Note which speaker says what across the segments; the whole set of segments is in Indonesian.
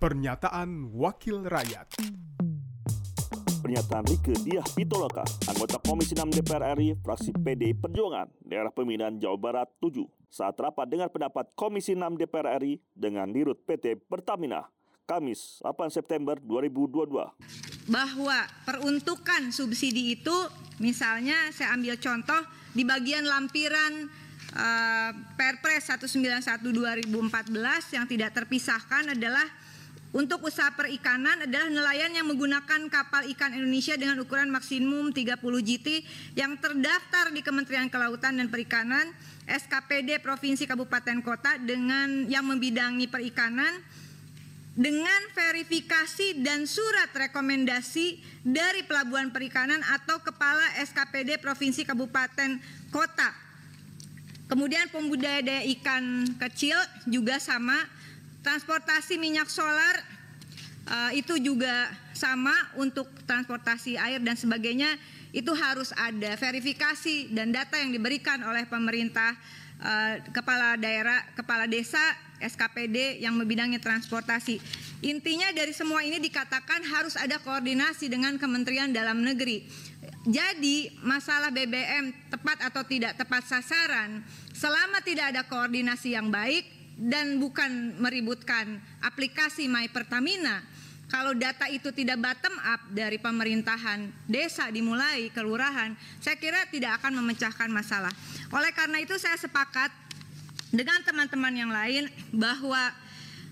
Speaker 1: Pernyataan Wakil Rakyat
Speaker 2: Pernyataan Rike Diah Pitoloka, anggota Komisi 6 DPR RI, fraksi PDI Perjuangan, daerah pemilihan Jawa Barat 7, saat rapat dengan pendapat Komisi 6 DPR RI dengan dirut PT Pertamina, Kamis 8 September 2022.
Speaker 3: Bahwa peruntukan subsidi itu, misalnya saya ambil contoh di bagian lampiran uh, Perpres 191 2014 yang tidak terpisahkan adalah untuk usaha perikanan adalah nelayan yang menggunakan kapal ikan Indonesia dengan ukuran maksimum 30 GT yang terdaftar di Kementerian Kelautan dan Perikanan, SKPD Provinsi Kabupaten Kota dengan yang membidangi perikanan dengan verifikasi dan surat rekomendasi dari Pelabuhan Perikanan atau Kepala SKPD Provinsi Kabupaten Kota. Kemudian pembudidaya ikan kecil juga sama Transportasi minyak solar uh, itu juga sama untuk transportasi air dan sebagainya itu harus ada verifikasi dan data yang diberikan oleh pemerintah uh, kepala daerah, kepala desa, SKPD yang membidangi transportasi. Intinya dari semua ini dikatakan harus ada koordinasi dengan Kementerian Dalam Negeri. Jadi masalah BBM tepat atau tidak tepat sasaran, selama tidak ada koordinasi yang baik, dan bukan meributkan aplikasi My Pertamina. Kalau data itu tidak bottom up dari pemerintahan desa dimulai kelurahan, saya kira tidak akan memecahkan masalah. Oleh karena itu saya sepakat dengan teman-teman yang lain bahwa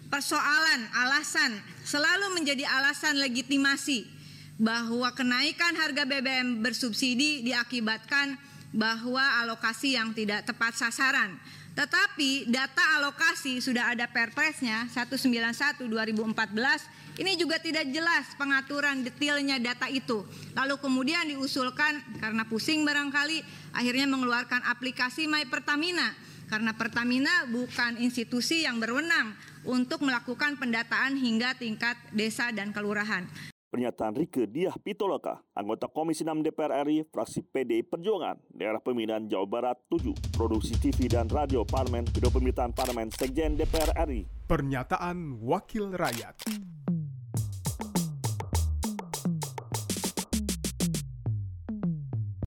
Speaker 3: persoalan alasan selalu menjadi alasan legitimasi bahwa kenaikan harga BBM bersubsidi diakibatkan bahwa alokasi yang tidak tepat sasaran tetapi data alokasi sudah ada perpresnya 191 2014 ini juga tidak jelas pengaturan detailnya data itu. Lalu kemudian diusulkan karena pusing barangkali akhirnya mengeluarkan aplikasi My Pertamina karena Pertamina bukan institusi yang berwenang untuk melakukan pendataan hingga tingkat desa dan kelurahan.
Speaker 2: Pernyataan Rike Diah Pitoloka, anggota Komisi 6 DPR RI, fraksi PDI Perjuangan, daerah pemilihan Jawa Barat 7, produksi TV dan radio Parlemen, video pemerintahan Parlemen Sekjen DPR RI.
Speaker 1: Pernyataan Wakil Rakyat.